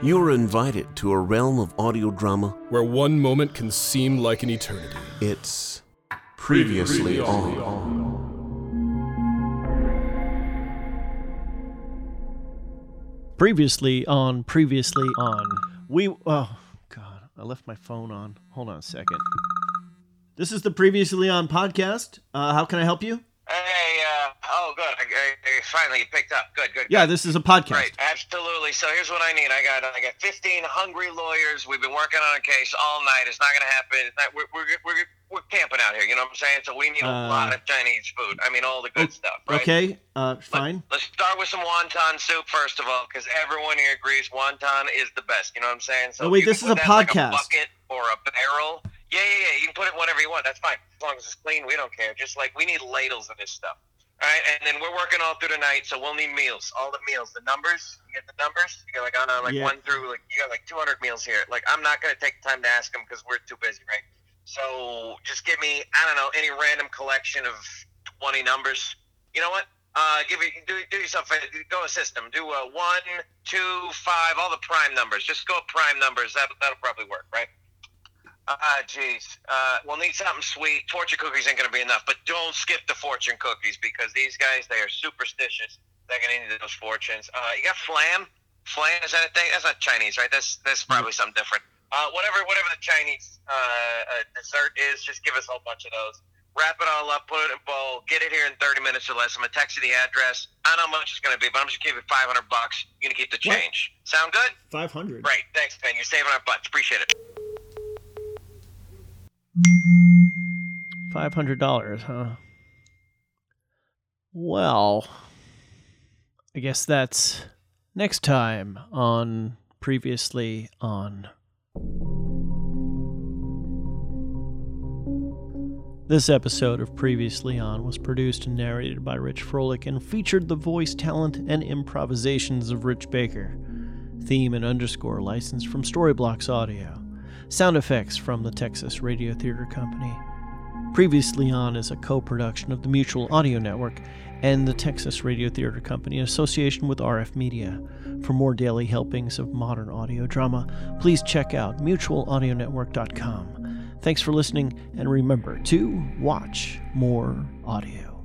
You're invited to a realm of audio drama. where one moment can seem like an eternity. It's previously on. Previously on, previously on. We, oh, God, I left my phone on. Hold on a second. This is the Previously On podcast. Uh, how can I help you? Oh, good. I, I, finally picked up. Good, good. Yeah, good. this is a podcast. Right, absolutely. So here's what I need. I got I got 15 hungry lawyers. We've been working on a case all night. It's not going to happen. Not, we're, we're, we're, we're camping out here. You know what I'm saying? So we need a Uh, lot of Chinese food. I mean, all the good stuff. Right? Okay, uh, fine. Let's start with some wonton soup first of all, because everyone here agrees wonton is the best. You know what I'm saying? So Oh, wait, this is a in, like, podcast. bucket or a barrel. Yeah, yeah, yeah. You can put it whatever you want. That's fine. As long as it's clean, we don't care. Just like we need ladles of this stuff. All right, and then we're working all through the night, so we'll need meals. All the meals, the numbers. You get the numbers. You got like on like Yeah. one through like you got like 200 meals here. Like I'm not gonna take the time to ask them because we're too busy, right? So just give me I don't know any random collection of 20 numbers. You know what? Uh, give you do, do yourself a go a system. Do a one, two, five, all the prime numbers. Just go prime numbers. That that'll probably work, right? Ah, jeez. Uh, we'll need something sweet. Fortune cookies ain't gonna be enough, but don't skip the fortune cookies because these guys they are superstitious. They're gonna need those fortunes. Uh, you got flam. Flam is that a thing? That's not Chinese, right? That's that's probably something different. Uh, whatever whatever the Chinese uh, uh, dessert is, just give us a whole bunch of those. Wrap it all up, put it in a bowl, get it here in 30 minutes or less. I'm gonna text you the address. I don't know how much it's gonna be, but I'm just gonna give you 500 bucks. You're gonna keep the What? change. Sound good? 500. Great. Thanks, Ben. You're saving our butts. Appreciate it. $500, huh? Well, I guess that's next time on Previously On. This episode of Previously On was produced and narrated by Rich Froelich and featured the voice talent and improvisations of Rich Baker. Theme and underscore license from Storyblocks Audio. Sound effects from the Texas Radio Theater Company. Previously On is a co production of the Mutual Audio Network and the Texas Radio Theater Company in association with RF Media. For more daily helpings of modern audio drama, please check out mutualaudionetwork.com. Thanks for listening, and remember to watch more audio.